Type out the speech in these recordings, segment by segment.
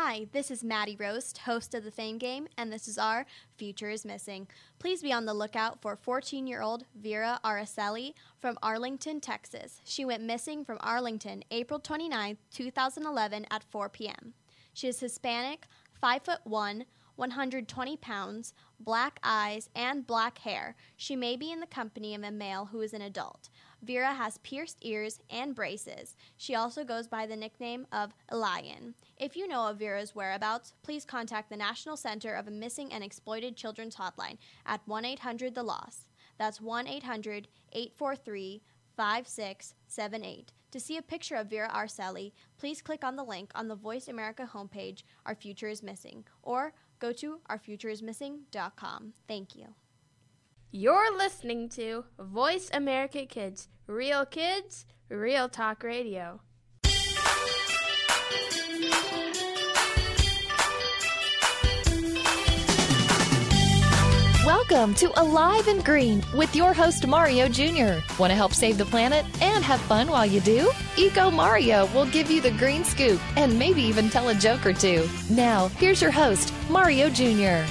Hi, this is Maddie Roast, host of the Fame Game, and this is our Future is Missing. Please be on the lookout for 14 year old Vera Araceli from Arlington, Texas. She went missing from Arlington April 29, 2011 at 4 p.m. She is Hispanic, 5 foot 1, 120 pounds, black eyes, and black hair. She may be in the company of a male who is an adult. Vera has pierced ears and braces. She also goes by the nickname of Lion. If you know of Vera's whereabouts, please contact the National Center of Missing and Exploited Children's Hotline at 1 800 The Loss. That's 1 800 843 5678. To see a picture of Vera Arceli, please click on the link on the Voice America homepage, Our Future is Missing, or go to ourfutureismissing.com. Thank you. You're listening to Voice America Kids, real kids, real talk radio. Welcome to Alive and Green with your host Mario Jr. Want to help save the planet and have fun while you do? Eco Mario will give you the green scoop and maybe even tell a joke or two. Now, here's your host, Mario Jr.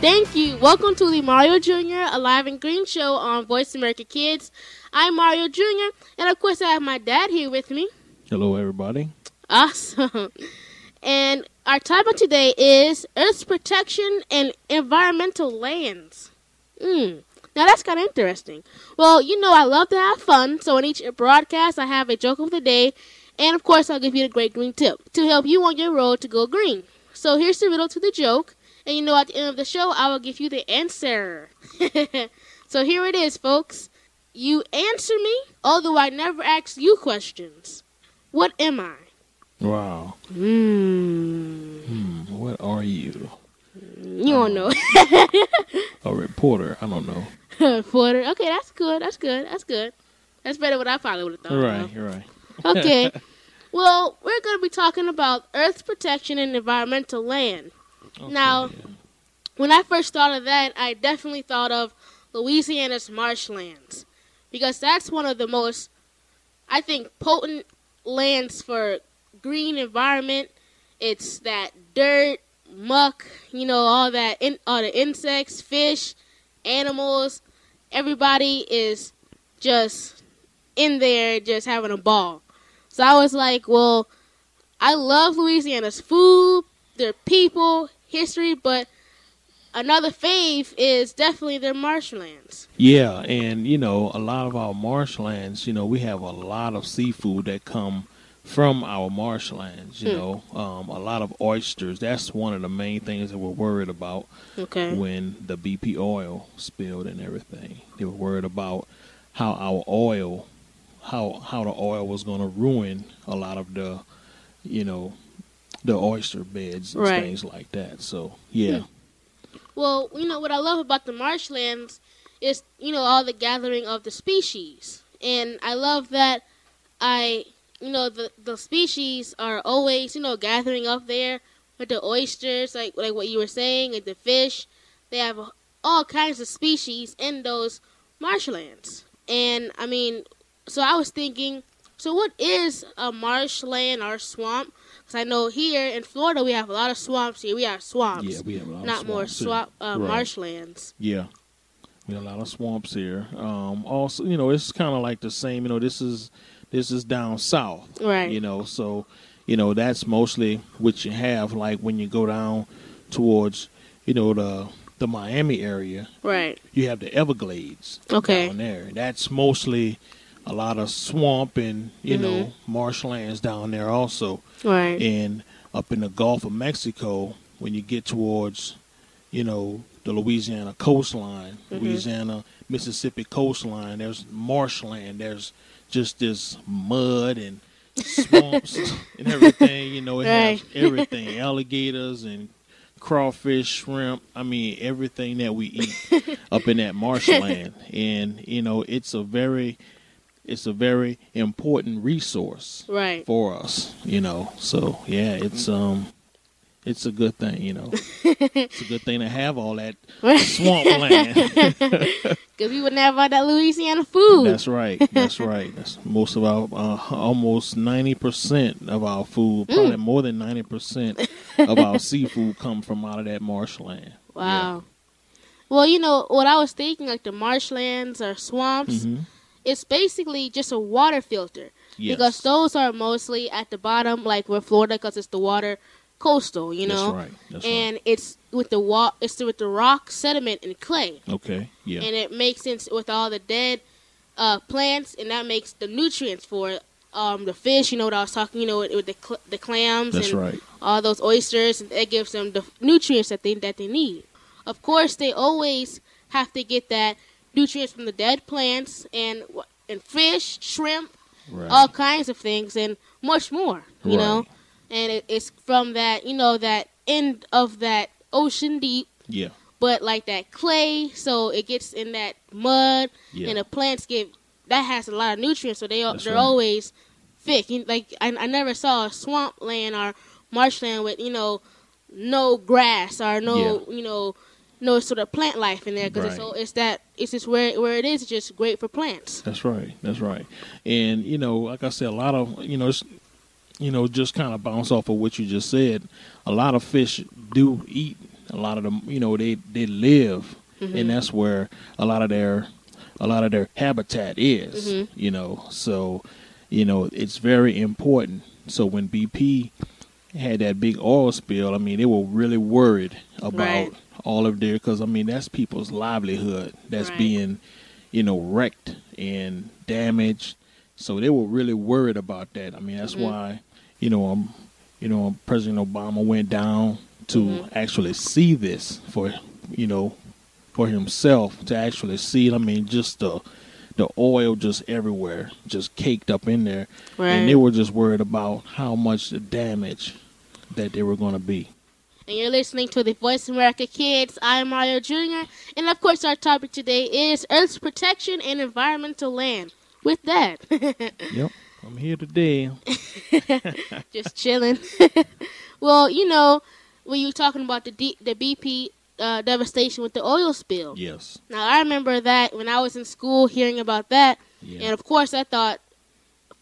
Thank you. Welcome to the Mario Jr. Alive and Green show on Voice America Kids. I'm Mario Jr. and of course I have my dad here with me. Hello, everybody. Awesome. And our topic today is Earth's protection and environmental lands. Hmm. Now that's kind of interesting. Well, you know I love to have fun, so in each broadcast I have a joke of the day, and of course I'll give you a great green tip to help you on your road to go green. So here's the riddle to the joke, and you know at the end of the show I will give you the answer. so here it is, folks. You answer me, although I never ask you questions. What am I? Wow. Hmm. Hmm. What are you? You don't know. A reporter? I don't know. reporter. Okay, that's good. That's good. That's good. That's better than what I probably would have thought. Right. You're right. Okay. well, we're going to be talking about Earth protection and environmental land. Okay, Now- yeah. When I first thought of that, I definitely thought of Louisiana's marshlands because that's one of the most, I think, potent lands for green environment. It's that dirt, muck, you know, all that, in, all the insects, fish, animals. Everybody is just in there, just having a ball. So I was like, well, I love Louisiana's food, their people, history, but another fave is definitely their marshlands. Yeah, and you know, a lot of our marshlands, you know, we have a lot of seafood that come from our marshlands. You Hmm. know, um, a lot of oysters. That's one of the main things that we're worried about Okay. when the BP oil spilled and everything. They were worried about how our oil, how how the oil was going to ruin a lot of the, you know, the oyster beds and Right. things like that. So yeah, hmm. Well, you know what I love about the marshlands is you know all the gathering of the species, and I love that I you know the the species are always you know gathering up there with the oysters, like like what you were saying, and the fish. They have all kinds of species in those marshlands, and I mean, so I was thinking, so what is a marshland or swamp? Because I know here in Florida we have a lot of swamps. Here we have swamps yeah, we have a lot not of more swamps here. swamp uh, Right. marshlands. Yeah. We have a lot of swamps here. Um, also, you know, it's kind of like the same. You know, this is this is down south. Right. You know, so you know that's mostly what you have. Like when you go down towards, you know, the the Miami area, Right. you have the Everglades Okay. down there. That's mostly a lot of swamp and you Mm-hmm. know marshlands down there also. Right. And up in the Gulf of Mexico, when you get towards, you know, the Louisiana coastline, Mm-hmm. Louisiana, Mississippi coastline, there's marshland. There's just this mud and swamps and everything. You know, it has everything alligators and crawfish, shrimp. I mean, everything that we eat up in that marshland. And, you know, it's a very. It's a very important resource right. for us, you know. So yeah, it's um, it's a good thing, you know. it's a good thing to have all that swamp land. Because we wouldn't have all that Louisiana food. That's right. That's right. That's most of our uh, almost ninety percent of our food, Mm. probably more than ninety percent of our seafood come from out of that marshland. wow. Well, you know what I was thinking, like the marshlands or swamps. hmm It's basically just a water filter Yes. because those are mostly at the bottom, like where Florida, because it's the water coastal, you know. That's right. That's and it's with the wa- it's with the rock, sediment, and clay. Okay. Yeah. and it makes sense with all the dead uh, plants, and that makes the nutrients for um, the fish. You know what I was talking, you know, with, with the cl- the clams That's and right. all those oysters, and it gives them the nutrients that they that they need. Of course, they always have to get that nutrients from the dead plants and and fish, shrimp, Right. all kinds of things, and much more. You know, and it, it's from that you know that end of that ocean deep, Yeah. but like that clay, so it gets in that mud, Yeah. and the plants get that has a lot of nutrients, so they That's they're right. always thick. Like I, I never saw a swampland or marshland with you know no grass or no you know no sort of plant life in there because it's Right. so it's that it's just where where it is. It's just great for plants. That's right. That's right. And you know, like I said, a lot of you know, it's, you know, just kind of bounce off of what you just said. A lot of fish do eat. A lot of them, you know, they they live, and that's where a lot of their a lot of their habitat is. Mhm. You know, so you know it's very important. So when BP had that big oil spill, I mean, they were really worried about Right. All of their because I mean that's people's livelihood that's Right. being you know, wrecked and damaged. So they were really worried about that. I mean, that's Mhm. why, you know, um, you know, President Obama went down to Mhm. actually see this for, you know, for himself to actually see it. I mean, just the the oil just everywhere, just caked up in there, and they were just worried about how much the damage that they were going to be. And you're listening to the Voice America Kids. I'm Mario Jr. And of course, our topic today is Earth's protection and environmental land. With that, Yep, I'm here today. just chilling. well, you know, when you were talking about the D- the BP uh, devastation with the oil spill. Yes. Now, I remember that when I was in school hearing about that, Yeah. and of course, I thought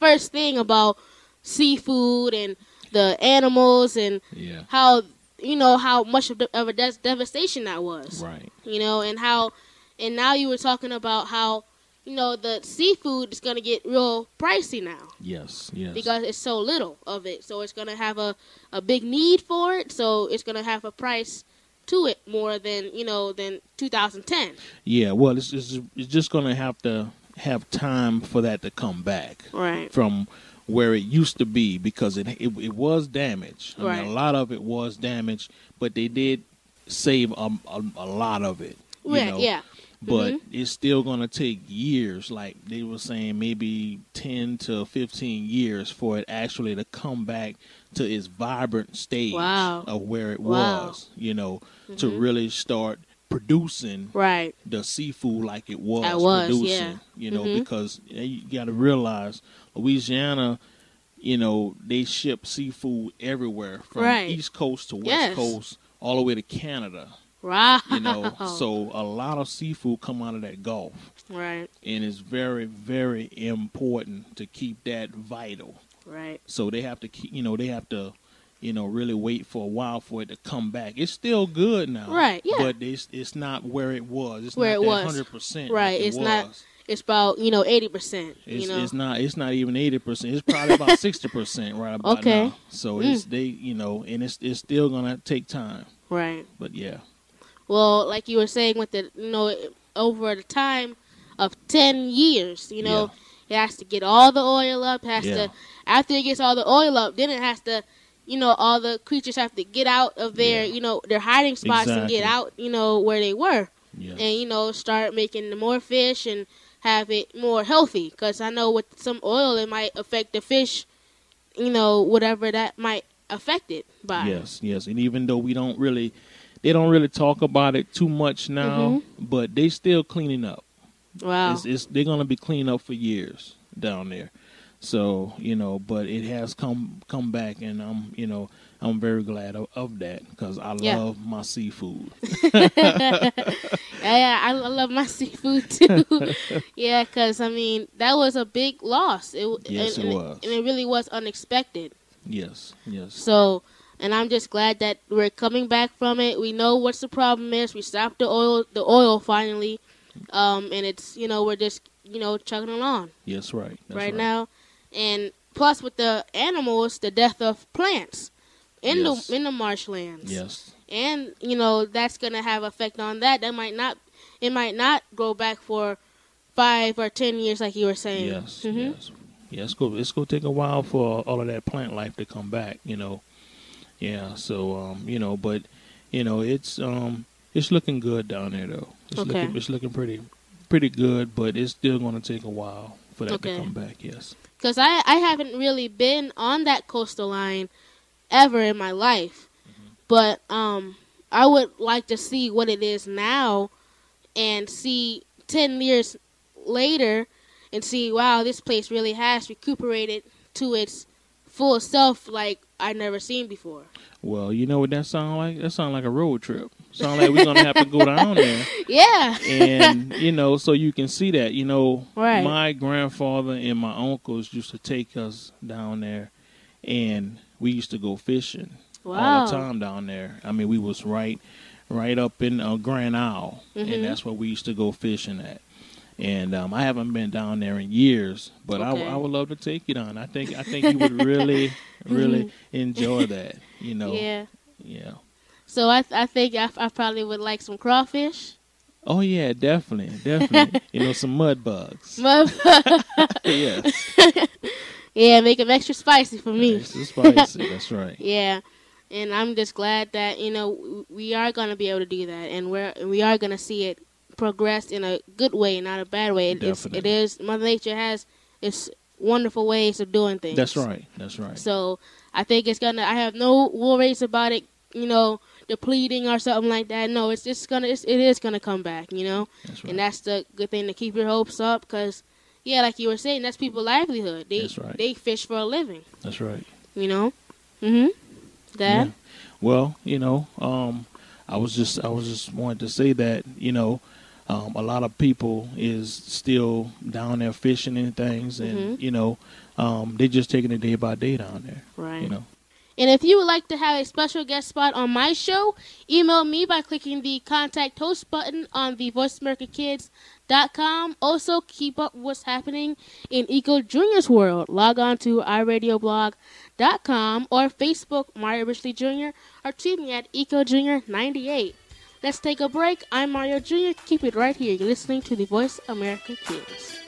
first thing about seafood and the animals and yeah. how you know how much of, the, of a des- devastation that was. Right. You know, and how, and now you were talking about how you know the seafood is going to get real pricey now Yes. Yes. because it's so little of it, so it's going to have a a big need for it, so it's going to have a price to it more than you know than 2010. Yeah, well, it's just, it's just going to have to have time for that to come back Right. from where it used to be because it it, it was damaged. I Right. mean, a lot of it was damaged, but they did save a, a, a lot of it. You Yeah. know? Yeah. But Mhm. it's still going to take years. Like they were saying, maybe ten to fifteen years for it actually to come back to its vibrant stage Wow. of where it Wow. was. You know, to Mhm. really start producing Right. the seafood like it was, was, producing. yeah. You know, Mhm. because you got to realize Louisiana, you know, they ship seafood everywhere from Right. East Coast to West Yes. Coast, all the way to Canada. Right. You know, so a lot of seafood come out of that Gulf, right. and it's very, very important to keep that vital. Right. So they have to keep, you know, they have to, you know, really wait for a while for it to come back. It's still good now, Right, yeah. But it's it's not where it was. It's Where not it was. hundred percent. Right, Like it it's not- It's about you know eighty percent. It's, You know. it's not. It's not even eighty percent. It's probably about sixty percent right about Okay. now. So Mm. it's they, you know, and it's it's still gonna take time. right. But yeah, Well, like you were saying with the you know over the time of ten years, you know, it has to get all the oil up. Has Yeah. to after it gets all the oil up, then it has to, you know, all the creatures have to get out of their Yeah. you know their hiding spots and get out you know where they were, yeah, and you know start making more fish and have it more healthy. Because I know with some oil, it might affect the fish, you know, whatever that might affect it by. yes, yes. And even though we don't really, they don't really talk about it too much now, Mm-hmm. but they still cleaning up. Wow. It's, it's they're gonna be cleaning up for years down there. So you know, but it has come come back, and I'm you know, I'm very glad of, of that because I Yeah. love my seafood. Yeah, yeah, I, I love my seafood too. yeah, because I mean that was a big loss. It, Yes, and, it and was. and it really was unexpected. yes, yes, So, and I'm just glad that we're coming back from it. We know what's the problem is. We stopped the oil, the oil finally, um, and it's you know we're just you know chugging along yes, right. That's right, now, and plus with the animals, the death of plants in Yes. the in the marshlands. Yes, and you know that's gonna have effect on that. That might not, it might not go back for five or ten years like you were saying. yes, Mhm. yes. Yeah, it's go. It's gonna take a while for all of that plant life to come back. You know. Yeah. So um, you know, but you know, it's um, it's looking good down there though. It's Okay. looking, it's looking pretty, pretty good, but it's still gonna take a while for that Okay. to come back. Yes. Because I I haven't really been on that coastal line ever in my life, Mm-hmm. but um I would like to see what it is now, and see ten years later, and see wow this place really has recuperated to its full self like I never seen before. Well, you know what that sound like? That sound like a road trip. Sound like we're gonna have to go down there, Yeah. and you know, so you can see that. You know, Right. my grandfather and my uncles used to take us down there, and we used to go fishing all the time down there. I mean, we was right, right up in uh, Grand Isle, Mhm. and that's where we used to go fishing at. And um, I haven't been down there in years, but I, Okay. I would love to take you down. I think I think you would really, really enjoy that. You know, Mm-hmm. Yeah. yeah. So I I think I, I probably would like some crawfish. Oh yeah, definitely, definitely. you know, some mud bugs. Mud yes, yeah, make them extra spicy for me. it's spicy. That's right. Yeah, and I'm just glad that you know we are gonna be able to do that, and we're we are gonna see it progress in a good way, not a bad way. It, it is Mother Nature has its wonderful ways of doing things. That's right. That's right. So I think it's gonna. I have no worries about it. You know, depleting or something like that. No, it's just gonna. It's, it is gonna come back. You know. That's right. and that's the good thing to keep your hopes up because yeah like you were saying that's people's livelihood they That's right. they fish for a living That's right. you know mm-hmm dad Yeah. Well, you know, um, I was just I was just wanting to say that you know, um, a lot of people is still down there fishing and things, and Mhm. you know, um, they just taking it day by day down there. right You know. and if you would like to have a special guest spot on my show email me by clicking the contact host button on the voiceamericakids.com also keep up what's happening in eco junior's world log on to iradioblog.com or facebook mario richley jr or tweet me at eco junior 98 Let's take a break. I'm Mario Jr. Keep it right here. You're listening to the Voice America Kids.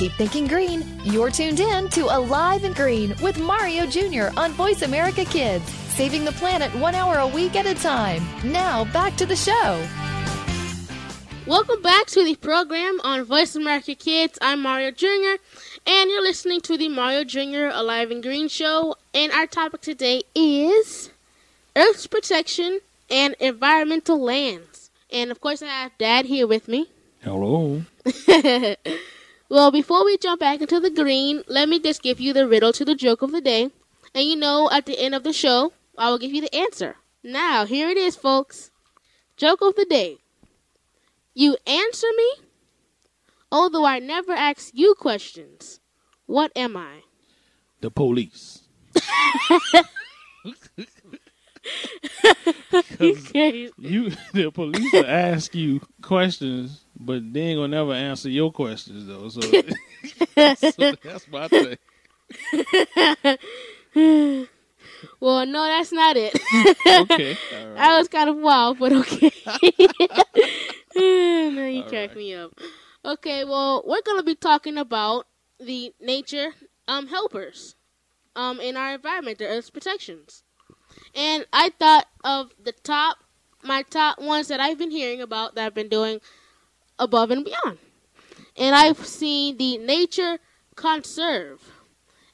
Keep thinking green. You're tuned in to Alive and Green with Mario Jr. on Voice America Kids, saving the planet one hour a week at a time. Now, back to the show. Welcome back to the program on Voice America Kids. I'm Mario Jr. and you're listening to the Mario Jr. Alive and Green show. And our topic today is Earth's protection and environmental lands. And of course, I have Dad here with me. Hello. Well, before we jump back into the green, let me just give you the riddle to the joke of the day. And you know, at the end of the show, I will give you the answer. Now, here it is, folks. Joke of the day. You answer me, although I never ask you questions. What am I? The police. Okay. You the police will ask you questions, but they ain't gonna never answer your questions though. So, so that's my thing. well, no, that's not it. Okay. Right. That was kind of wild, but okay. no, you All crack right. me up. Okay, well, we're gonna be talking about the nature um helpers um in our environment, the Earth's protections. And I thought of the top, my top ones that I've been hearing about that I've been doing above and beyond. And I've seen the Nature Conserve,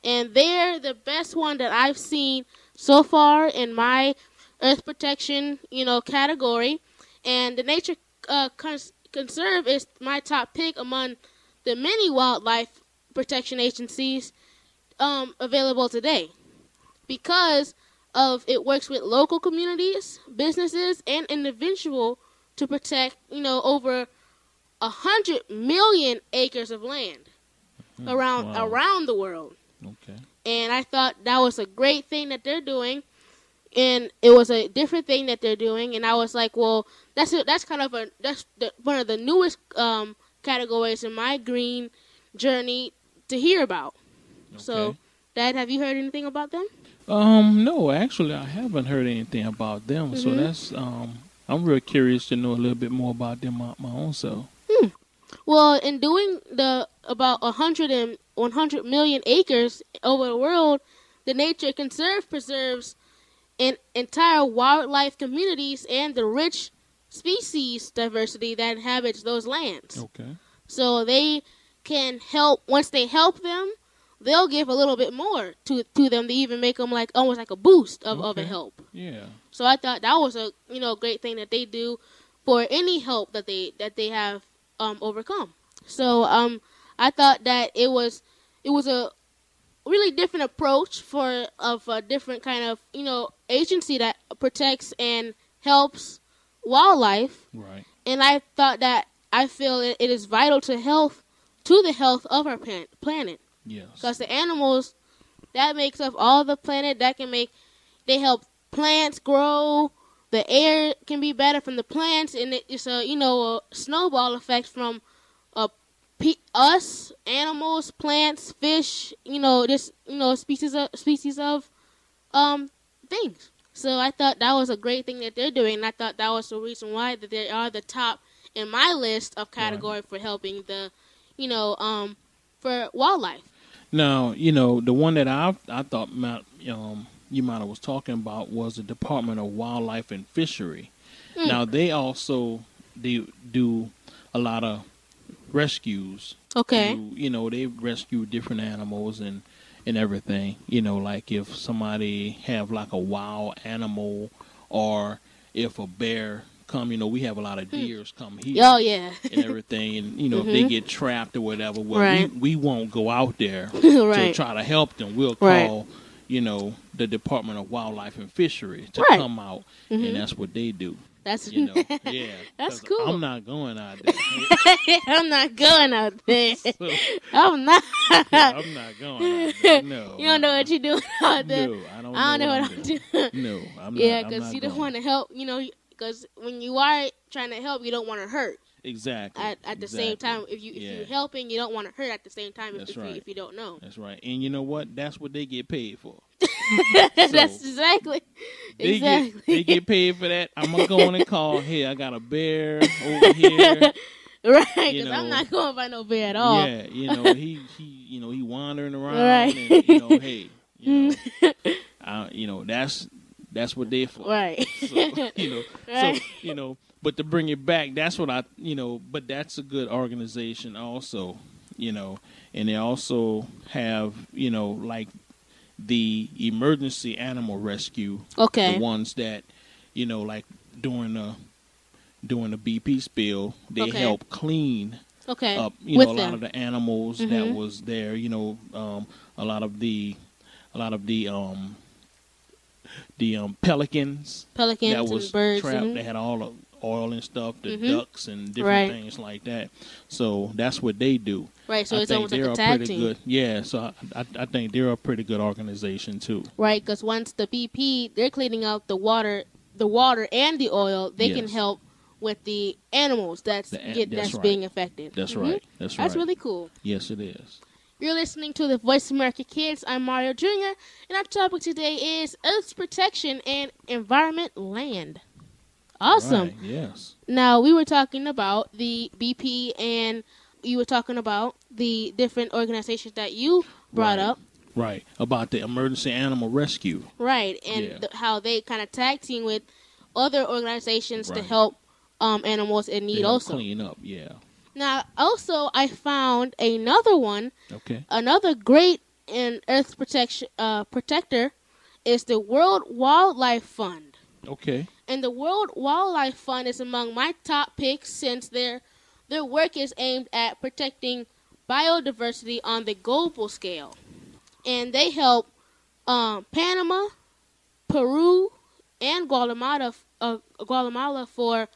and they're the best one that I've seen so far in my Earth protection, you know, category. And the Nature uh, Cons- Conserve is my top pick among the many wildlife protection agencies um, available today because of it works with local communities, businesses, and individuals to protect, you know, over a hundred million acres of land around wow. around the world Okay. and I thought that was a great thing that they're doing, and it was a different thing that they're doing, and I was like, well, that's a, that's kind of a that's the, one of the newest um, categories in my green journey to hear about. So, Okay. Dad, have you heard anything about them? Um, no, actually, I haven't heard anything about them. So Mhm. that's um, I'm real curious to know a little bit more about them my, my own self. Well, in doing the about 100 and 100 million acres over the world, the Nature Conserve preserves an entire wildlife communities and the rich species diversity that inhabits those lands. Okay. So they can help once they help them, they'll give a little bit more to to them to even make them like almost like a boost of, of a help. Yeah. So I thought that was a you know great thing that they do for any help that they that they have um, overcome. So um, I thought that it was it was a really different approach for of a different kind of you know agency that protects and helps wildlife, Right. and I thought that I feel it, it is vital to health to the health of our planet Yes. because the animals that makes up all the planet that can make they help plants grow. The air can be better from the plants and it's a you know a snowball effect from uh, pe- us animals plants fish you know this you know species of species of um things. So i thought that was a great thing that they're doing and i thought that was the reason why that they are the top in my list of category for helping the you know um for wildlife Now, you know, the one that I I thought might, um, you might have was talking about was the Department of Wildlife and Fishery. Hmm. Now they also do do a lot of rescues. okay You, you know, they rescue different animals and and everything. You know, like if somebody have like a wild animal or if a bear come, you know, we have a lot of deers come here oh yeah and everything, and you know if they get trapped or whatever, well, Right. we, we won't go out there to right try to help them. We'll call, Right. you know, the Department of Wildlife and Fishery to come out, Mhm. and that's what they do. That's You know, yeah. that's cool. I'm not going out there. I'm not going out there. So, I'm not. I'm not going out there. No. you don't know what you're doing out there. No, I don't. I don't know what what I'm doing. doing. No, I'm yeah, not. because you don't want to help. You know, because when you are trying to help, you don't want to hurt. exactly At, at the same time, if you if Yeah. you're helping, you don't want to hurt at the same time. If, if, you, right. if you don't know, That's right. And you know what? That's what they get paid for. that's exactly They exactly. get they get paid for that. I'm gonna go on and call. Hey, I got a bear over here. right, because I'm not going by no bear at all. Yeah, you know he he you know he wandering around Right. and you know hey you know I, you know that's that's what they're for. Right. So, you know Right. so you know but to bring it back that's what I you know but that's a good organization also you know and they also have you know like the emergency animal rescue okay. the ones that you know like during the during the BP spill they Okay. help clean Okay. up you With know a lot of the animals that Mhm. was there you know um a lot of the a lot of the um the um pelicans Pelicans that was and birds. trapped mhm. they had all the oil and stuff the Mhm. ducks and different Right. things like that so that's what they do Right. So I it's think almost they're a a tag pretty team. good yeah so I, I, I think they're a pretty good organization too Right. Because once the BP they're cleaning out the water, the water and the oil, they can help with the animals that's The an- get, that's that's right. being affected. that's Mhm. right that's right That's really cool. yes it is You're listening to the Voice America Kids. I'm Mario Jr. And our topic today is Earth's protection and environment land. Awesome. Right, yes Now we were talking about the BP and you were talking about the different organizations that you brought Right. up. right about the emergency animal rescue Right, and Yeah. th- how they kind of tag team with other organizations to help um, animals in need also. clean up yeah Now, also, I found another one, okay another great in Earth protection uh, protector is the World Wildlife Fund. okay And the World Wildlife Fund is among my top picks since their their work is aimed at protecting biodiversity on the global scale. And they help um, Panama, Peru, and Guatemala uh, Guatemala for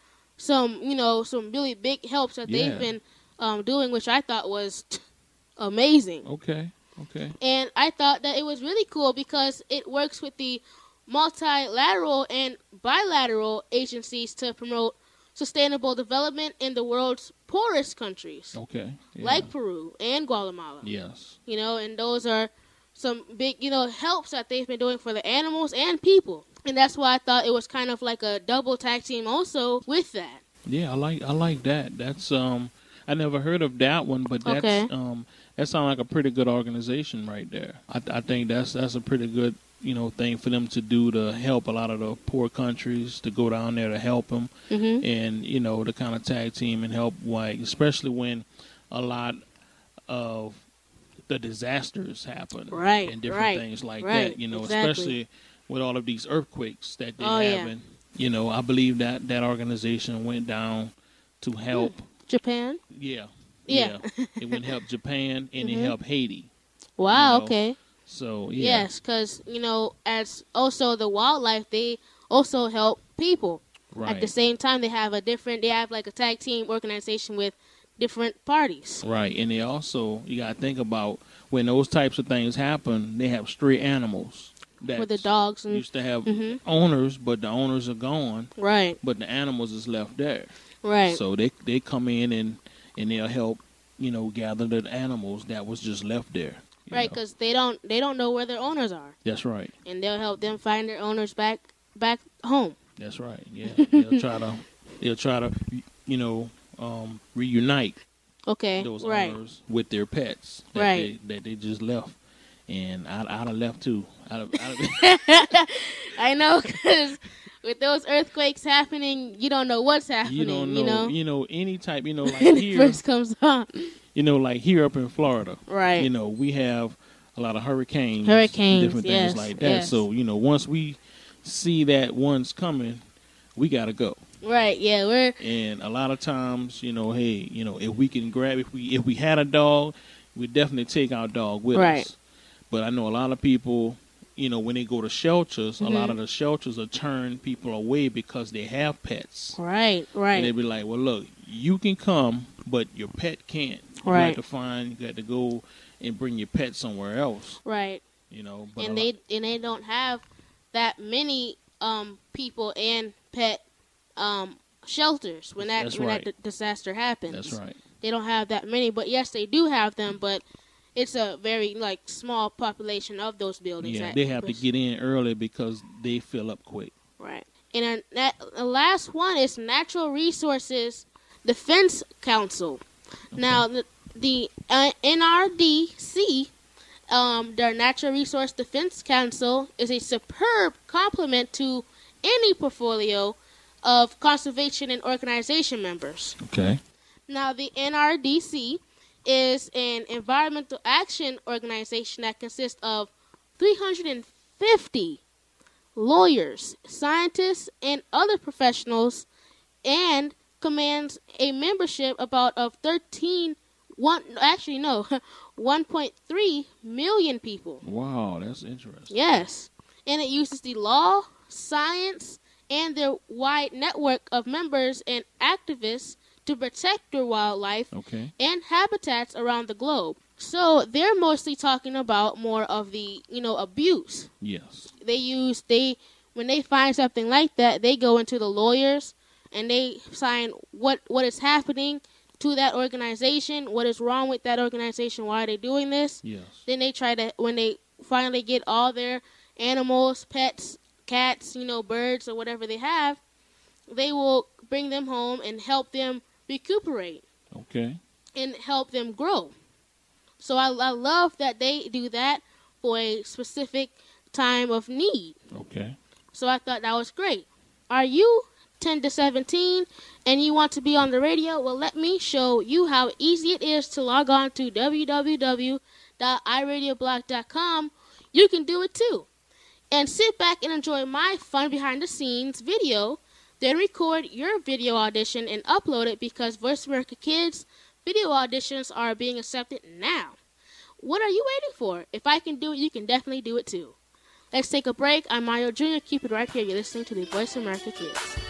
some you know some really big helps that Yeah. they've been um, doing, which I thought was amazing. okay okay And I thought that it was really cool because it works with the multilateral and bilateral agencies to promote sustainable development in the world's poorest countries, okay yeah. like Peru and Guatemala. yes You know, and those are some big, you know, helps that they've been doing for the animals and people. And that's why I thought it was kind of like a double tag team also with that. Yeah, I like I like that. That's um I never heard of that one, but that's Okay. um that sounds like a pretty good organization right there. I I think that's that's a pretty good you know thing for them to do to help a lot of the poor countries to go down there to help them hmm and you know to kind of tag team and help like especially when a lot of the disasters happen Right, and different right, things like right, that you know exactly. especially with all of these earthquakes that they're Oh, yeah. having you know i believe that that organization went down to help Japan? yeah Yeah. it went help japan and Mhm. it helped haiti Wow, know, okay. so yeah Yes, because you know, as also the wildlife, they also help people. right At the same time, they have a different. They have like a tag team organization with different parties. Right, and they also you got to think about when those types of things happen. They have stray animals that With the dogs and used to have Mhm. owners, but the owners are gone, right, but the animals is left there. right, So they they come in and and they'll help you know gather the animals that was just left there. right, because they don't they don't know where their owners are, That's right. and they'll help them find their owners back back home. That's right. Yeah, they'll try to they'll try to you know um, reunite Okay, those right, owners with their pets that Right. they, that they just left. And I'd, I'd have left too. I'd have, I'd have, I know because with those earthquakes happening, you don't know what's happening. you don't know, You know, you know, any type, you know, like here, first comes on, you know, like here up in Florida, right? you know, we have a lot of hurricanes, Hurricanes, different yes, things like that. yes. So you know, once we see that one's coming, we gotta go. right, yeah, we're And a lot of times, you know, hey, you know, if we can grab, if we if we had a dog, we definitely take our dog with Right. us. But I know a lot of people, you know, when they go to shelters, a lot Mm-hmm. of the shelters are turn people away because they have pets. Right, right. And they'd be like, well, look, you can come, but your pet can't. You Right. have to find, you got to go and bring your pet somewhere else, Right. you know. But and they lot- and they don't have that many um people and pet um shelters when that That's when right. that d- disaster happens. that's right. They don't have that many, but yes, they do have them, but it's a very like small population of those buildings. Yeah, that- they have to get in early because they fill up quick. Right. And that the last one is Natural Resources Defense Council. Now the, the uh, NRDC, um, their Natural Resource Defense Council, is a superb complement to any portfolio of conservation and organization members. Okay. Now, the NRDC is an environmental action organization that consists of 350 lawyers, scientists, and other professionals, and commands a membership about of 13 one actually no 1.3 million people. Wow, that's interesting. Yes. And it uses the law, science, and their wide network of members and activists to protect their wildlife Okay. and habitats around the globe. So they're mostly talking about more of the, you know, abuse. Yes. They use they when they find something like that, they go into the lawyers and they sign what what is happening to that organization, what is wrong with that organization, why are they doing this? Yes. Then they try to when they finally get all their animals, pets, cats, you know, birds or whatever they have, they will bring them home and help them recuperate Okay. and help them grow. So I, I love that they do that for a specific time of need. Okay. So I thought that was great. Are you 10 to 17 and you want to be on the radio? Well, let me show you how easy it is to log on to www.iradioblog.com. You can do it too. And sit back and enjoy my fun behind the scenes video, then record your video audition and upload it because Voice America Kids video auditions are being accepted now. What are you waiting for? If I can do it, you can definitely do it too. Let's take a break. I'm Mario Jr. Keep it right here. You're listening to the Voice America Kids.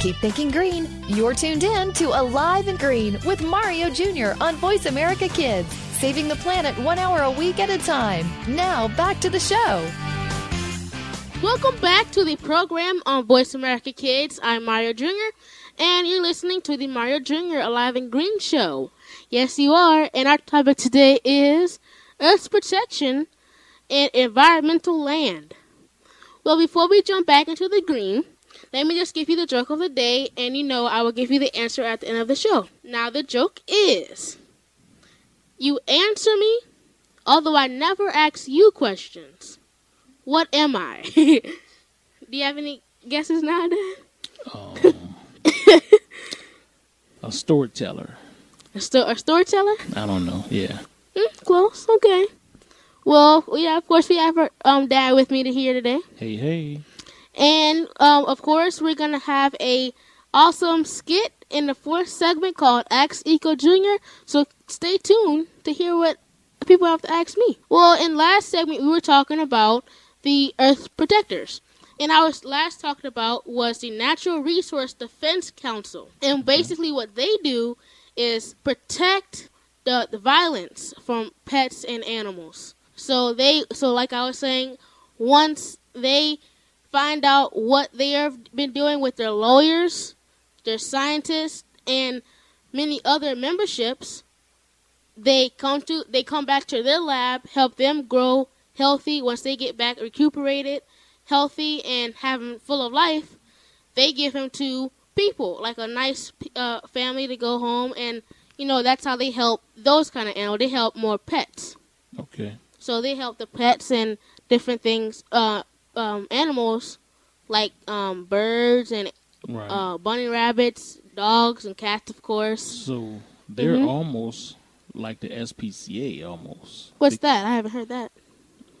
Keep thinking green. You're tuned in to Alive and Green with Mario Jr. on Voice America Kids, saving the planet one hour a week at a time. Now, back to the show. Welcome back to the program on Voice America Kids. I'm Mario Jr., and you're listening to the Mario Jr. Alive and Green Show. Yes, you are, and our topic today is Earth protection and environmental land. Well, before we jump back into the green, let me just give you the joke of the day, and you know I will give you the answer at the end of the show. Now, the joke is you answer me, although I never ask you questions. What am I? Do you have any guesses now? Um, a storyteller. A, sto- a storyteller? I don't know. Yeah. Mm, close. Okay. Well, yeah, of course, we have our um, dad with me to here today. Hey, hey. And um, of course, we're gonna have a awesome skit in the fourth segment called Ask Eco Junior. So stay tuned to hear what people have to ask me. Well, in last segment, we were talking about the Earth Protectors. And I was last talking about was the Natural Resource Defense Council. And basically, what they do is protect the, the violence from pets and animals. So they, so like I was saying, once they find out what they have been doing with their lawyers, their scientists, and many other memberships, they come to they come back to their lab, help them grow healthy. Once they get back recuperated, healthy, and having full of life, they give them to people like a nice uh, family to go home, and you know that's how they help those kind of animals. They help more pets. Okay. So they help the pets and different things, uh, um, animals like um, birds and Right. uh, bunny rabbits, dogs and cats, of course. so they're Mhm. almost like the SPCA, almost. What's that? I haven't heard that.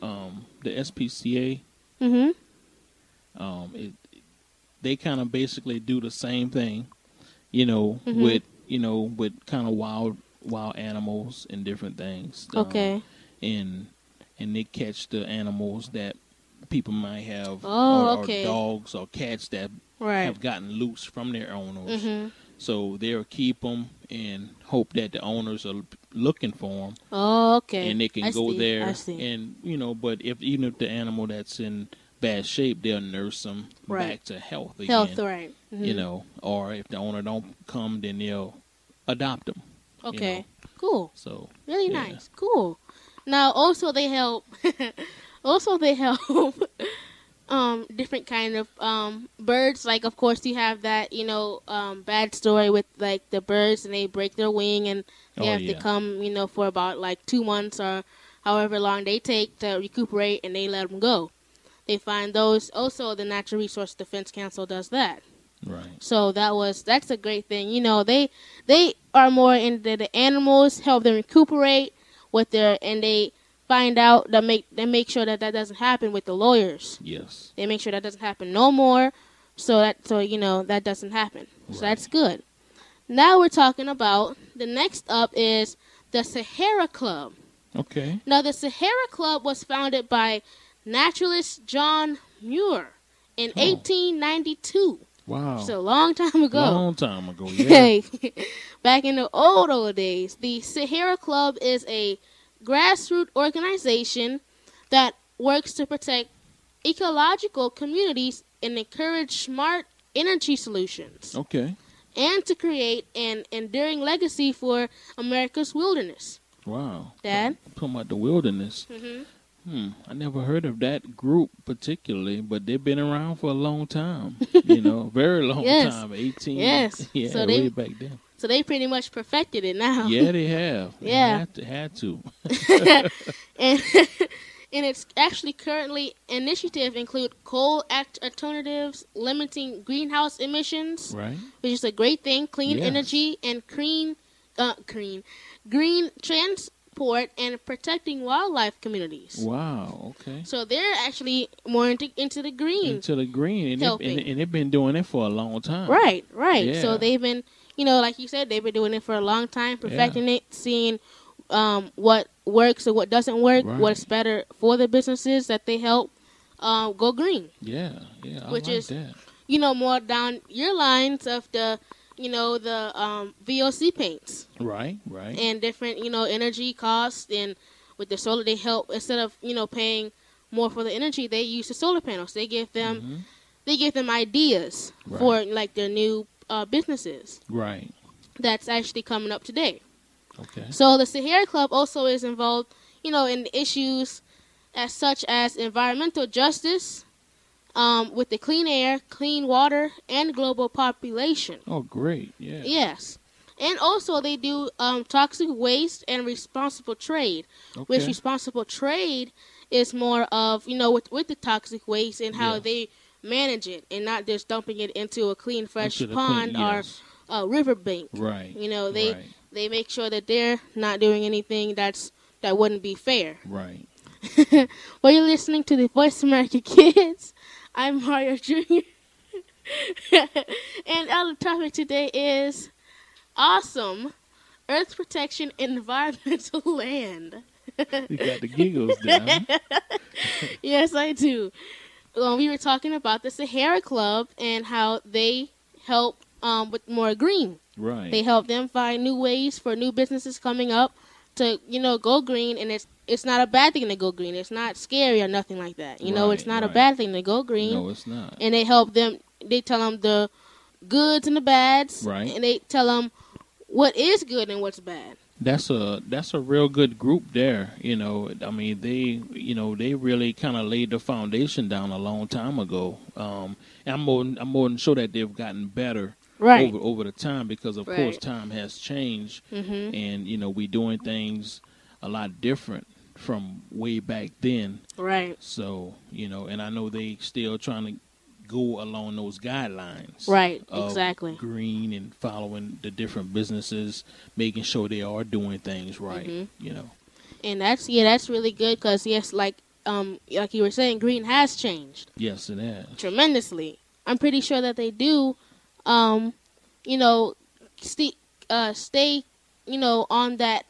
Um, the SPCA, Mm-hmm. um, it, they kind of basically do the same thing, you know, Mhm. with you know with kind of wild wild animals and different things. Um, Okay. and and they catch the animals that people might have, Oh, or, okay. or dogs or cats that Right. have gotten loose from their owners. Mhm. So they'll keep them and hope that the owners are looking for them. Oh, okay. And they can I go see, there and you know, but if even if the animal that's in bad shape, they'll nurse them Right. back to health again. Health, right. You Mhm. know, or if the owner don't come, then they'll adopt them. Okay. Cool. So Really yeah. nice. Cool. Now, also they help. also they help. um, different kind of um birds. Like, of course, you have that you know um bad story with like the birds and they break their wing and they Oh, have yeah. to come you know for about like two months or however long they take to recuperate and they let them go. They find those. Also, the Natural Resource Defense Council does that. Right. So that was that's a great thing. You know, they they are more into the animals, help them recuperate with their and they find out that make they make sure that that doesn't happen with the lawyers. Yes. They make sure that doesn't happen no more. So that so you know that doesn't happen. So that's good. Now we're talking about the next up is the Sierra Club. Okay. Now, the Sierra Club was founded by naturalist John Muir in Oh. 1892. Wow. So a long time ago. Long time ago. Yeah. Back in the old old days, the Sahara Club is a grassroots organization that works to protect ecological communities and encourage smart energy solutions okay. and to create an enduring legacy for America's wilderness. Wow. Dad? Talking about the wilderness. Mhm. Hmm. I never heard of that group particularly, but they've been around for a long time. you know, very long Yes. time. Eighteen. Yes. Yeah. So way they- back then. So they pretty much perfected it now. Yeah, they have. They Yeah. Had to. Had to. and and it's actually currently initiative include coal act alternatives, limiting greenhouse emissions, right. which is a great thing, clean Yes. energy and green, uh, green, green support and protecting wildlife communities. Wow. Okay. So they're actually more into, into the green. Into the green, and, They, and, and they've been doing it for a long time. Right, right. Yeah. So they've been, you know, like you said, they've been doing it for a long time, perfecting it, seeing um, what works and what doesn't work, Right. what's better for the businesses that they help um, go green. Yeah. Yeah. I Which like is- that. You know, more down your lines of the, you know, the um, VOC paints Right. Right. and different, you know, energy costs. And with the solar, they help instead of you know paying more for the energy, they use the solar panels. They give them, Mhm. they give them ideas Right. for like their new uh, businesses Right. that's actually coming up today. Okay. So the Sierra Club also is involved, you know, in issues as such as environmental justice, um, with the clean air, clean water, and global population. Oh, great. Yeah. Yes. And also they do um, toxic waste and responsible trade. okay. Which responsible trade is more of, you know, with, with the toxic waste and how Yeah. they manage it and not just dumping it into a clean, fresh pond clean- yes. or uh, riverbank. Right. You know, they Right. they make sure that they're not doing anything that's that wouldn't be fair. Right. well, you're listening to the Voice America Kids. I'm Mario Jr. and our topic today is awesome Earth protection environmental land. You got the giggles huh? yes, I do. Well, we were talking about the Sierra Club and how they help um, with more green. Right. They help them find new ways for new businesses coming up to you know go green, and it's it's not a bad thing to go green. It's not scary or nothing like that. You know, it's not a bad thing to go green. No, it's not. And they help them. They tell them the goods and the bads, Right. And they tell them what is good and what's bad. That's a that's a real good group there. You know, I mean, they you know they really kind of laid the foundation down a long time ago. Um, and I'm more I'm more than sure that they've gotten better Right. over over the time because of course time has changed, Mhm. and you know we're doing things a lot different from way back then. Right. So you know, and I know they still trying to go along those guidelines. Right, exactly. Green and following the different businesses, making sure they are doing things right. Mhm. You know. And that's yeah, that's really good because yes, like um like you were saying, green has changed. Yes, it has. tremendously. I'm pretty sure that they do, um, you know, stay, uh, stay, you know, on that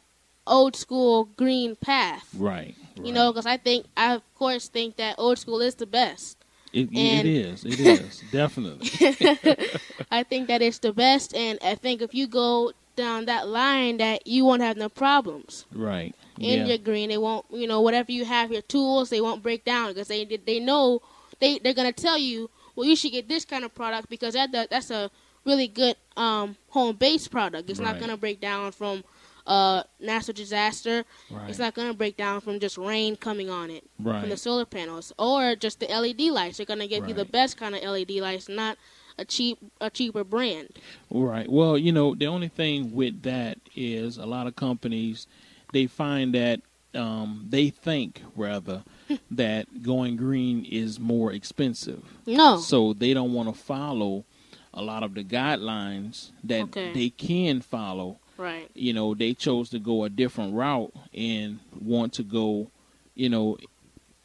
old school green path. Right. You know, because I think, I of course think that old school is the best. It, it is. It is definitely. I think that it's the best, and I think if you go down that line, that you won't have no problems. Right. in yeah. your green. They won't, you know, whatever you have, your tools, they won't break down because they they know they they're gonna tell you, well, you should get this kind of product because that that- that's a really good um, home based product. It's not gonna break down from uh, natural disaster. Right. It's not gonna break down from just rain coming on it from the solar panels or just the LED lights. They're gonna give you the best kind of LED lights, not a cheap a cheaper brand. Right. Well, you know, the only thing with that is a lot of companies they find that um, they think rather that going green is more expensive. No. So they don't want to follow a lot of the guidelines that Okay. they can follow. Right. You know, they chose to go a different route and want to go, you know,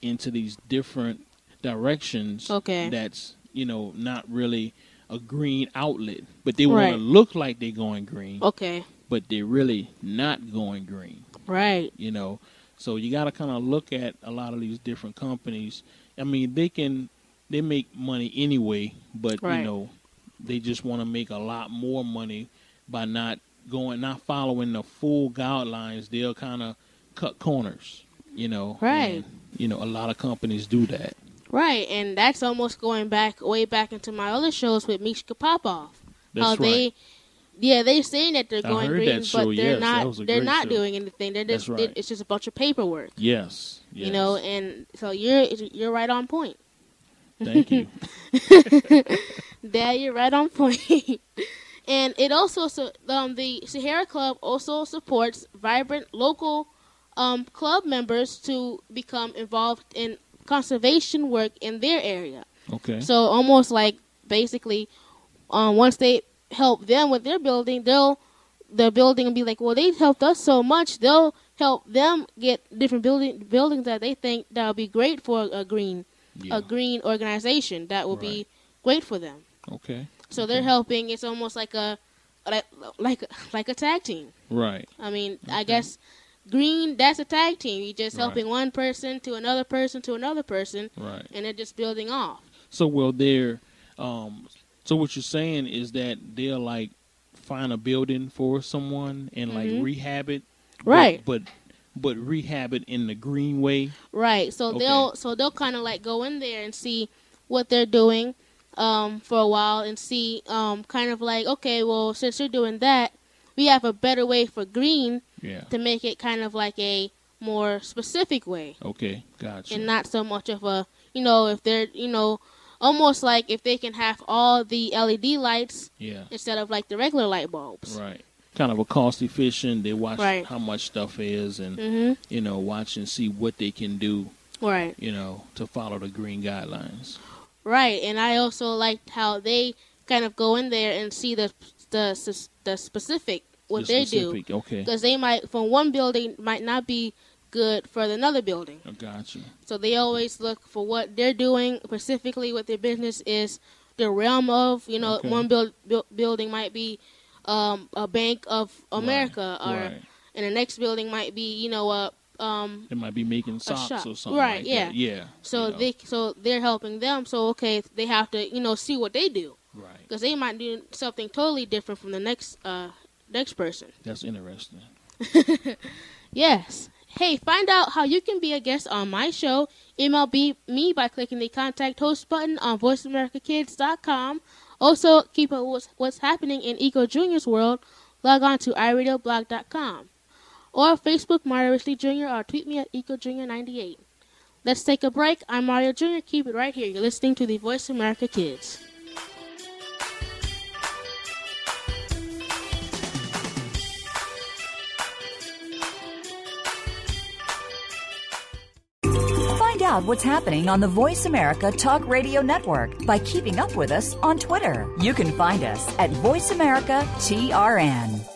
into these different directions. Okay. That's you know not really a green outlet, but they want to look like they're going green. Okay. But they're really not going green. Right. You know, so you got to kind of look at a lot of these different companies. I mean, they can they make money anyway, but Right. you know, they just want to make a lot more money by not going, not following the full guidelines. They'll kind of cut corners. You know, Right. And, you know, a lot of companies do that. Right, and that's almost going back way back into my other shows with Mishka Popov. That's how they, right. yeah, they're saying that they're going green, but they're yes, not. They're not show. doing anything. They're just. That's right. It's just a bunch of paperwork. Yes. You know, and so you're you're right on point. Thank you. Dad, you're right on point. and it also um, the Sierra Club also supports vibrant local um, club members to become involved in conservation work in their area. Okay. So almost like basically, um, once they help them with their building, they'll the building will be like, well, they helped us so much, they'll help them get different building buildings that they think that'll be great for a green Yeah. a green organization that will be great for them. Okay. So they're helping. It's almost like a like like like a tag team. Right. I mean, I guess green that's a tag team. You're just Right. helping one person to another person to another person, Right. and they're just building off. So well, they're um. So what you're saying is that they'll like find a building for someone and like Mhm. rehab it. but- Right. But, but rehab it in the green way. Right. So Okay. they'll so they'll kind of like go in there and see what they're doing um, for a while and see um, kind of like okay, well since you're doing that, we have a better way for green Yeah. to make it kind of like a more specific way Okay. Gotcha. and not so much of a you know if they're you know almost like if they can have all the LED lights yeah. instead of like the regular light bulbs. Right. Kind of a cost efficient. They watch Right. how much stuff is and Mhm. you know watch and see what they can do. Right. You know to follow the green guidelines. Right, and I also liked how they kind of go in there and see the the the specific what The they specific, do. okay. Because they might from one building might not be good for another building. I gotcha. So they always look for what they're doing specifically what their business is the realm of. You know, Okay. one build, build, building might be um, a Bank of America, or right. and the next building might be you know a um, They might be making socks or something right? like yeah, that. Yeah. So you know. they so they're helping them. So okay, they have to you know see what they do Right. because they might do something totally different from the next uh next person. That's interesting. Yes. Hey, find out how you can be a guest on my show. Email be- me by clicking the contact host button on voiceamericakids.com. Also, keep up with what's happening in Eco Junior's world. Log on to iradioblog.com or Facebook Mario Risley Jr. or tweet me at EcoJunior98. Let's take a break. I'm Mario Jr. Keep it right here. You're listening to the Voice America Kids. Find out what's happening on the Voice America Talk Radio Network by keeping up with us on Twitter. You can find us at Voice America TRN.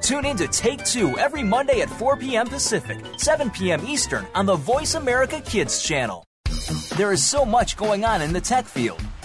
Tune in to Take Two every Monday at 4 p.m. Pacific, 7 p.m. Eastern on the Voice America Kids channel. There is so much going on in the tech field.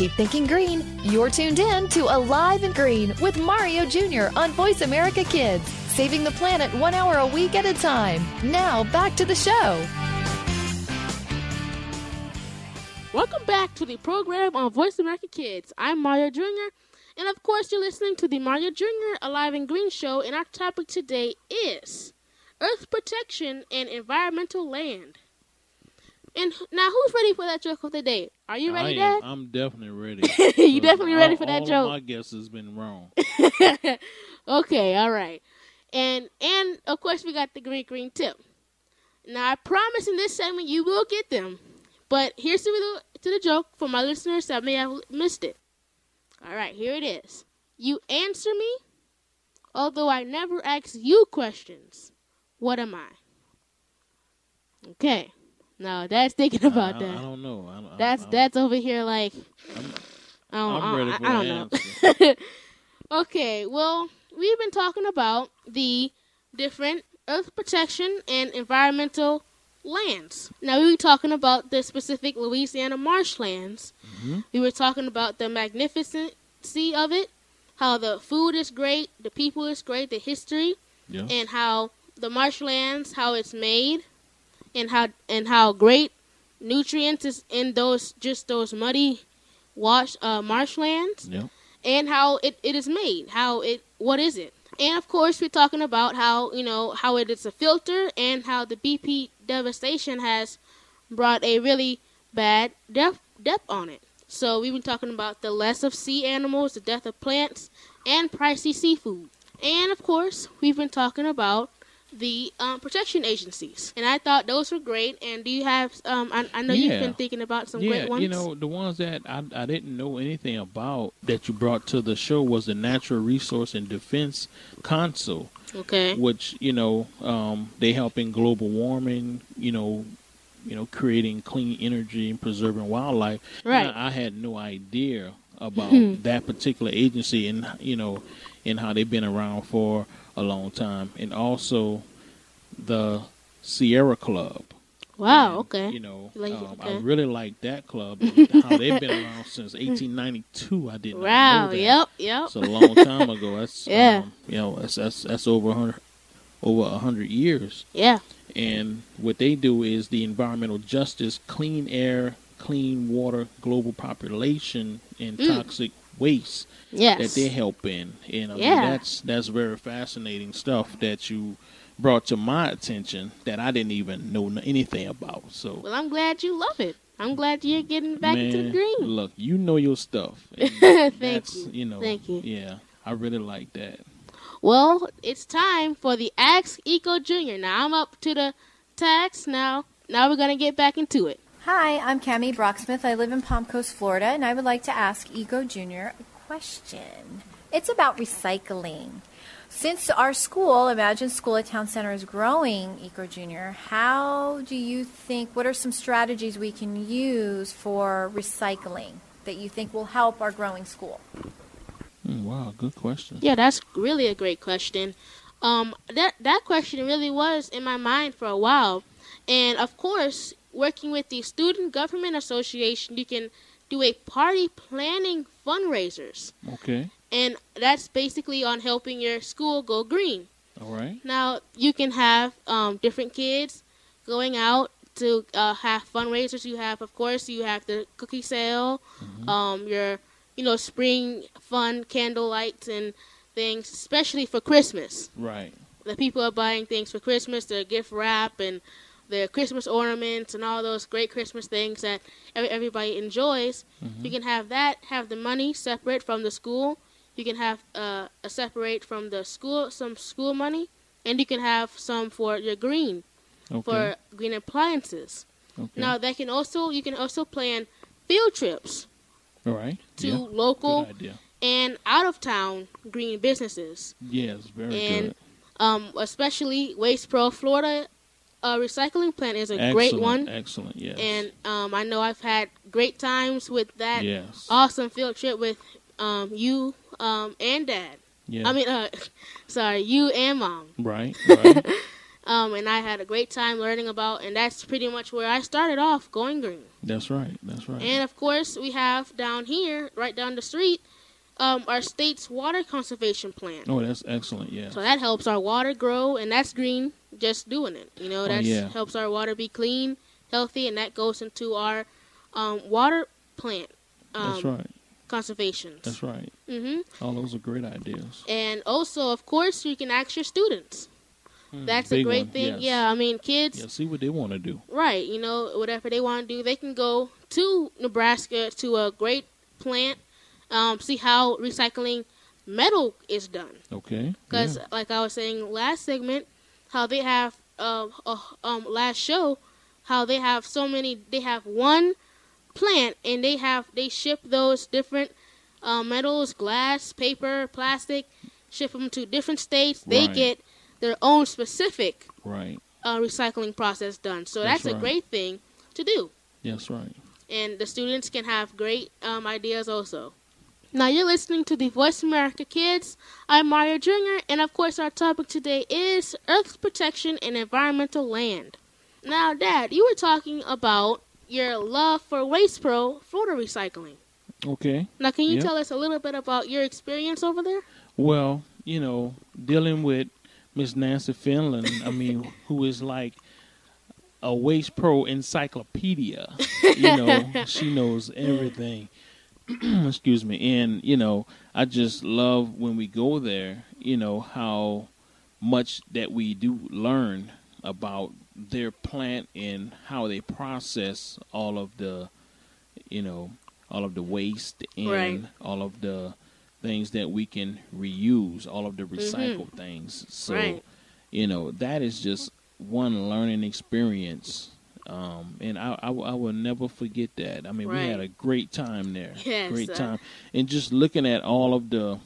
Keep thinking green. You're tuned in to Alive and Green with Mario Jr. on Voice America Kids, saving the planet one hour a week at a time. Now, back to the show. Welcome back to the program on Voice America Kids. I'm Mario Jr., and of course, you're listening to the Mario Jr. Alive and Green show, and our topic today is Earth Protection and Environmental Land. And now, who's ready for that joke of the day? Are you ready, I Dad? am, I'm definitely ready. You definitely ready All- for that joke? My guess has been wrong. okay, all right. And and of course we got the green green tip. Now I promise in this segment you will get them. But here's to the to the joke for my listeners that may have missed it. All right, here it is. You answer me, although I never ask you questions. What am I? Okay. Now that's thinking about I, that. I, I don't know. I, don't- I, That's I, that's over here like I don't, I'm ready I- for I don't know. okay, well, we've been talking about the different earth protection and environmental lands. Now we were talking about the specific Louisiana marshlands. Mhm. We were talking about the magnificency of it, how the food is great, the people is great, the history, Yeah. and how the marshlands, how it's made, and how and how great nutrients is in those just those muddy wash uh, marshlands Yeah. and how it, it is made how it what is it. And of course we're talking about how you know how it is a filter and how the bp devastation has brought a really bad death death on it. So we've been talking about the loss of sea animals the death of plants and pricey seafood. And of course we've been talking about the um, protection agencies and i thought those were great and do you have um, I, I know you've been thinking about some yeah, great ones you know the ones that I, I didn't know anything about that you brought to the show was the Natural Resource and Defense Council, okay which you know um, they help in global warming. You know, you know, creating clean energy and preserving wildlife. Right. I had no idea about that particular agency and you know, and how they've been around for a long time, and also the Sierra Club. wow And, okay You know, Like- um, okay. I really like that club. how they've been around since 1892. I did not Wow. know that. Yep. Yep. It's a long time ago. That's Yeah. Um, you know, that's that's that's over a hundred over a hundred years. yeah. And what they do is the environmental justice, clean air, clean water, global population, and Mm. toxic waste Yes. that they're helping. And I mean, that's that's very fascinating stuff that you brought to my attention that I didn't even know anything about. So Well, I'm glad you love it. I'm glad you're getting back Man, into the green. Look, you know your stuff. Thank that's, you. know, Thank you. Yeah, I really like that. Well, it's time for the Ask Eco Junior. Now I'm up to the tax. Now, now we're gonna get back into it. Hi, I'm Cami Brocksmith. I live in Palm Coast, Florida, and I would like to ask Eco Junior a question. It's about recycling. Since our school, Imagine School at Town Center, is growing Eco Junior, how do you think, what are some strategies we can use for recycling that you think will help our growing school? Mm, wow, good question. Yeah, that's really a great question. Um, that that question really was in my mind for a while, and of course, working with the Student Government Association, you can do a party planning fundraisers, Okay, and that's basically on helping your school go green. all right. Now you can have um, different kids going out to uh, have fundraisers. You have, of course, you have the cookie sale, um, your you know spring fun candle lights and things, especially for Christmas. Right. The people are buying things for Christmas, their gift wrap and their Christmas ornaments and all those great Christmas things that everybody enjoys. You can have that, have the money separate from the school. You you can have uh, a separate from the school some school money, and you can have some for your green Okay. for green appliances. okay. Now that can also you can also plan field trips All right. to yeah. local and out of town green businesses. Yes, very and good. um, especially Waste Pro Florida uh, recycling plant is a great one. Excellent. Yes. And um, I know I've had great times with that yes. awesome field trip with um, you um, and Dad. yeah. I mean, uh, sorry, you and Mom. right. Right. Um, and I had a great time learning about, and that's pretty much where I started off going green. That's right. That's right. And of course, we have down here, right down the street, um, our state's water conservation plan. oh, that's excellent. Yeah. So that helps our water grow, and that's green just doing it. You know, Oh, that yeah. helps our water be clean, healthy, and that goes into our um, water plant um, that's right. conservations. That's right. hmm All those are great ideas. And also, of course, you can ask your students. Hmm, That's a great one, thing. yes. Yeah, I mean, kids, Yeah. See what they want to do. right? You know, whatever they want to do, they can go to Nebraska to a great plant, um, see how recycling metal is done. Okay. Because, yeah. like I was saying last segment, how they have uh, uh, um last show, how they have so many. They have one plant, and they have they ship those different uh, metals, glass, paper, plastic, ship them to different states. They Right. get their own specific Right. uh, recycling process done. So That's that's, a great thing to do, That's right. and the students can have great um, ideas also. Now you're listening to the Voice America Kids. I'm Mario Jr. and of course our topic today is Earth protection and environmental land. Now, Dad, you were talking about your love for Waste Pro Florida recycling. Okay. Now, can you Yeah. tell us a little bit about your experience over there? Well, you know, dealing with Miss Nancy Finland, I mean, who is like a Waste Pro encyclopedia. You know, she knows everything. Excuse me. And, you know, I just love when we go there, you know, how much that we do learn about their plant and how they process all of the, you know, all of the waste and Right. all of the things that we can reuse, all of the mm-hmm. recycled things. So, Right. you know, that is just one learning experience. Um, and I, I, I will never forget that. I mean, we had a great time there. Yes, great uh, time. And just looking at all of the,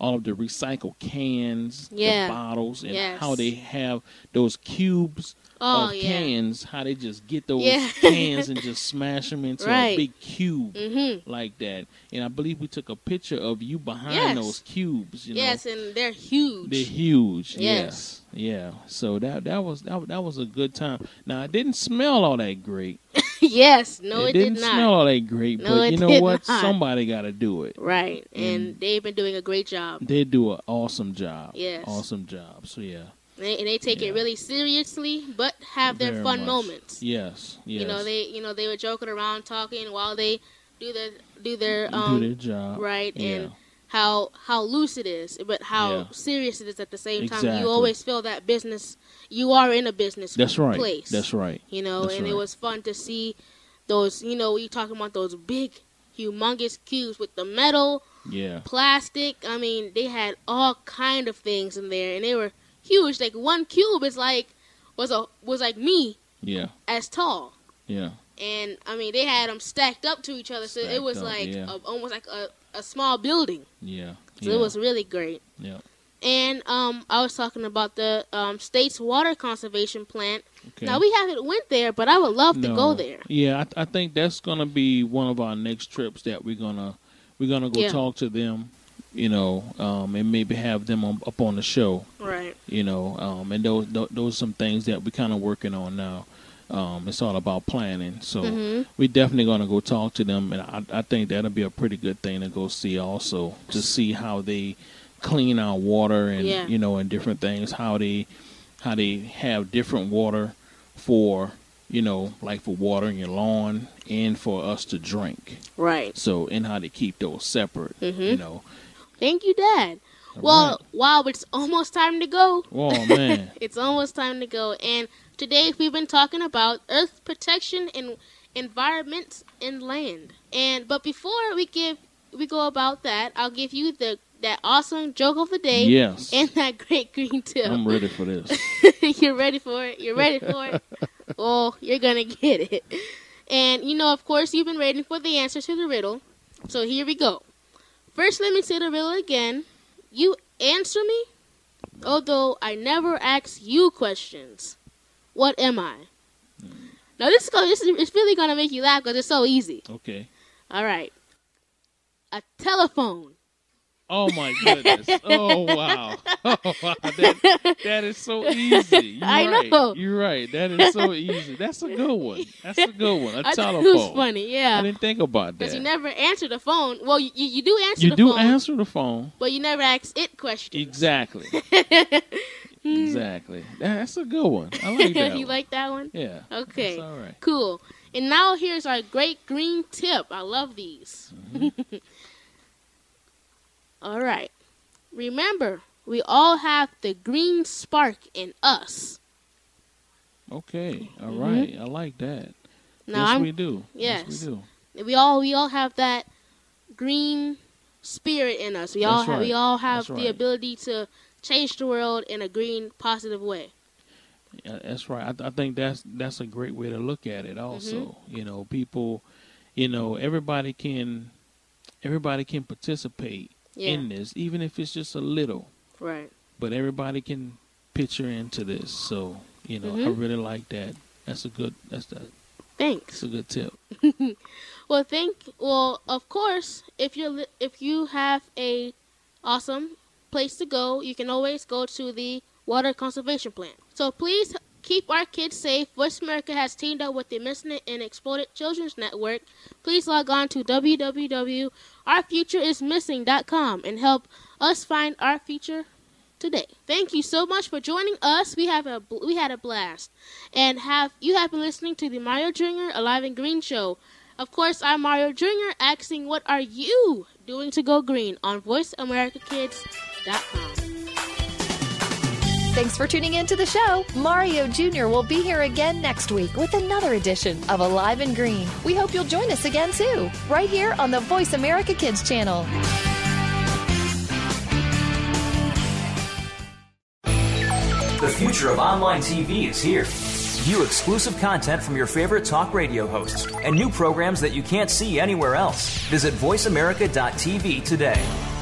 all of the recycled cans, Yeah. the bottles, and Yes. how they have those cubes Oh, of yeah. cans, how they just get those Yeah. cans and just smash them into a big cube Mm-hmm. like that. And I believe we took a picture of you behind Yes. those cubes. You know, Yes, and they're huge. they're huge. Yes. Yeah, yeah. So that that was that, that was a good time. Now it didn't smell all that great. yes, no, it, didn't did not. smell all that great. No, but it you know what? not. Somebody got to do it. Right, and And- they've been doing a great job. They do an awesome job. Yes. Awesome job. So yeah. And they, and they take Yeah. it really seriously, but have their Very fun much. moments. Yes. Yes. You know, they you know they were joking around, talking while they do their do their do um their job. right Yeah. and how how loose it is, but how Yeah. serious it is at the same time. You always feel that business. You are in a business That's right. place. That's right. You know, That's and it was fun to see those. You know, you talking about those big, humongous cubes with the metal, Yeah. plastic. I mean, they had all kind of things in there, and they were huge. Like one cube is like was a was like me Yeah. as tall, Yeah. and I mean they had them stacked up to each other, so it was up, like yeah. a, almost like a, a small building. Yeah. So yeah. it was really great. Yeah. And um, I was talking about the um, state's water conservation plant. Okay. Now we haven't went there, but I would love to go there. Yeah, I, I think that's gonna be one of our next trips that we're gonna we're gonna go Yeah. talk to them, you know, um, and maybe have them on, up on the show. You know, um, and those those, those are some things that we're kind of working on now. Um, it's all about planning, so Mhm. we're definitely gonna go talk to them, and I, I think that'll be a pretty good thing to go see also to see how they clean our water and Yeah. you know and different things how they how they have different water for you know like for watering your lawn and for us to drink Right. so and how they keep those separate you Mhm. know Thank you, Dad. Well, right. wow, it's almost time to go. oh man It's almost time to go. And today we've been talking about earth protection and environment and land. And but before we give we go about that, I'll give you the that awesome joke of the day. Yes. And that great green tip. I'm ready for this. you're ready for it. You're ready for it. well, you're gonna get it. And you know, of course, you've been waiting for the answer to the riddle. So here we go. First, let me say the riddle again. You answer me, although I never ask you questions. What am I? Hmm. Now this is going. This is it's really gonna make you laugh because it's so easy. Okay. All right. A telephone. Oh my goodness! Oh wow! Oh wow! That, that is so easy. You're I right. know. You're right. That is so easy. That's a good one. That's a good one. A I telephone. it funny. Yeah. I didn't think about that. Because you never answer the phone. Well, you, you, you do answer You the do phone, answer the phone. but you never ask it questions. Exactly. exactly. That's a good one. I like that. you one. like that one? Yeah. Okay. That's all right. Cool. And now here's our great green tip. I love these. Mm-hmm. All right. Remember, we all have the green spark in us. Okay. All Mhm. right. I like that. Now yes, I'm- we do. Yes. we do. We all we all have that green spirit in us. We all That's have we all have That's the right. ability to change the world in a green positive way. Yeah, that's right. I, th- I think that's that's a great way to look at it. Also, Mm-hmm. you know, people, you know, everybody can, everybody can participate Yeah. in this, even if it's just a little. Right. But everybody can picture into this. So, you know, I Mhm. really like that. That's a good. That's that. Thanks. That's a good tip. Well, think. Well, of course, if you're li- if you have a awesome place to go, you can always go to the water conservation plant. So please keep our kids safe. Voice America has teamed up with the Missing and Exploited Children's Network. Please log on to www.ourfutureismissing.com and help us find our future today. Thank you so much for joining us. We have a we had a blast, and have you have been listening to the Mario Jr. Alive and Green show. Of course, I'm Mario Jr. asking, what are you doing to go green on VoiceAmericaKids.com. Thanks for tuning in to the show. Mario Jr. will be here again next week with another edition of Alive and Green. We hope you'll join us again too, right here on the Voice America Kids channel. The future of online TV is here. View exclusive content from your favorite talk radio hosts and new programs that you can't see anywhere else. Visit VoiceAmerica.tv today.